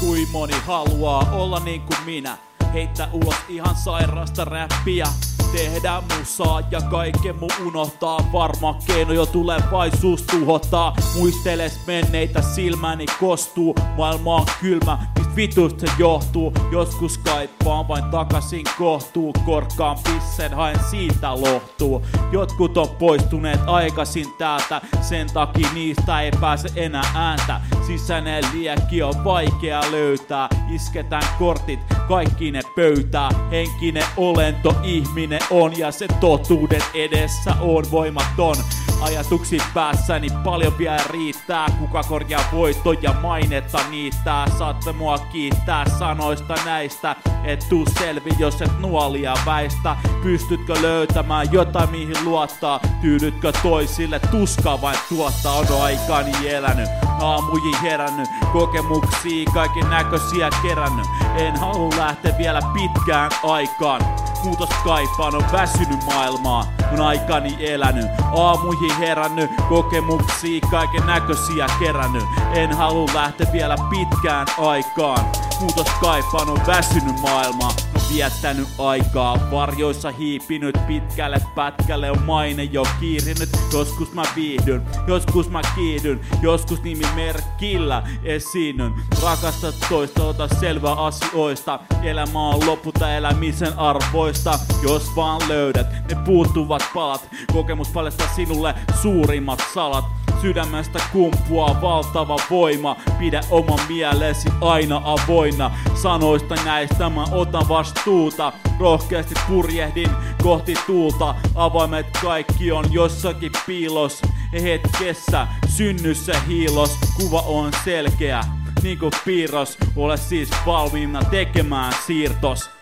Kui moni haluaa olla niin kuin minä. Heittä ulos ihan sairasta räppiä Tehdä musaa ja kaiken mu unohtaa. Varma keino jo tulevaisuus tuhottaa. Muisteles menneitä silmäni kostuu Maailma on kylmä, vitusta johtuu. Joskus kaipaan vain takaisin kohtuu. Korkkaan pissen haen siitä lohtuu. Jotkut on poistuneet aikaisin täältä. Sen takia niistä ei pääse enää ääntä. Sisäinen liekki on vaikea löytää. Isketään kortit, kaikki ne pöytää. Henkinen olento, ihminen on Ja se totuuden edessä on voimaton Ajatuksi päässäni paljon vielä riittää. Kuka korjaa voittoja mainetta niittää Saatte mua kiittää sanoista näistä? Et tuu selvi jos et nuolia väistä. Pystytkö löytämään jotain mihin luottaa? Tyydytkö toisille tuskaa vain tuottaa? On aikani elänyt aamuji herännyt. Kokemuksia kaiken näköisiä kerännyt. En halua lähteä vielä pitkään aikaan Muutos kaipaan on väsynyt maailmaa On aikani elänyt. Aamuihin herännyt Kokemuksia kaiken näköisiä kerännyt. En halua lähteä vielä pitkään aikaan Muutos kaipaan on väsynyt maailmaa On viettänyt aikaa Varjoissa hiipinyt pitkälle pätkälle On maine jo kiirinyt. Joskus mä viihdyn Joskus mä kiihdyn Joskus nimimerkillä esiinnyn. Rakasta toista, ota selvä asioista. Elämä on lopulta elämisen arvoista. Jos vaan löydät ne puuttuvat palat Kokemus paljastaa sinulle suurimmat salat Sydämestä kumpuaa valtava voima. Pidä oma mielesi aina avoinna. Sanoista näistä mä otan vastuuta. Rohkeasti purjehdin kohti tuulta. Avaimet kaikki on jossakin piilos. Hetkessä synny se hiilos. Kuva on selkeä niinku piirros. Ole siis valmiina tekemään siirtos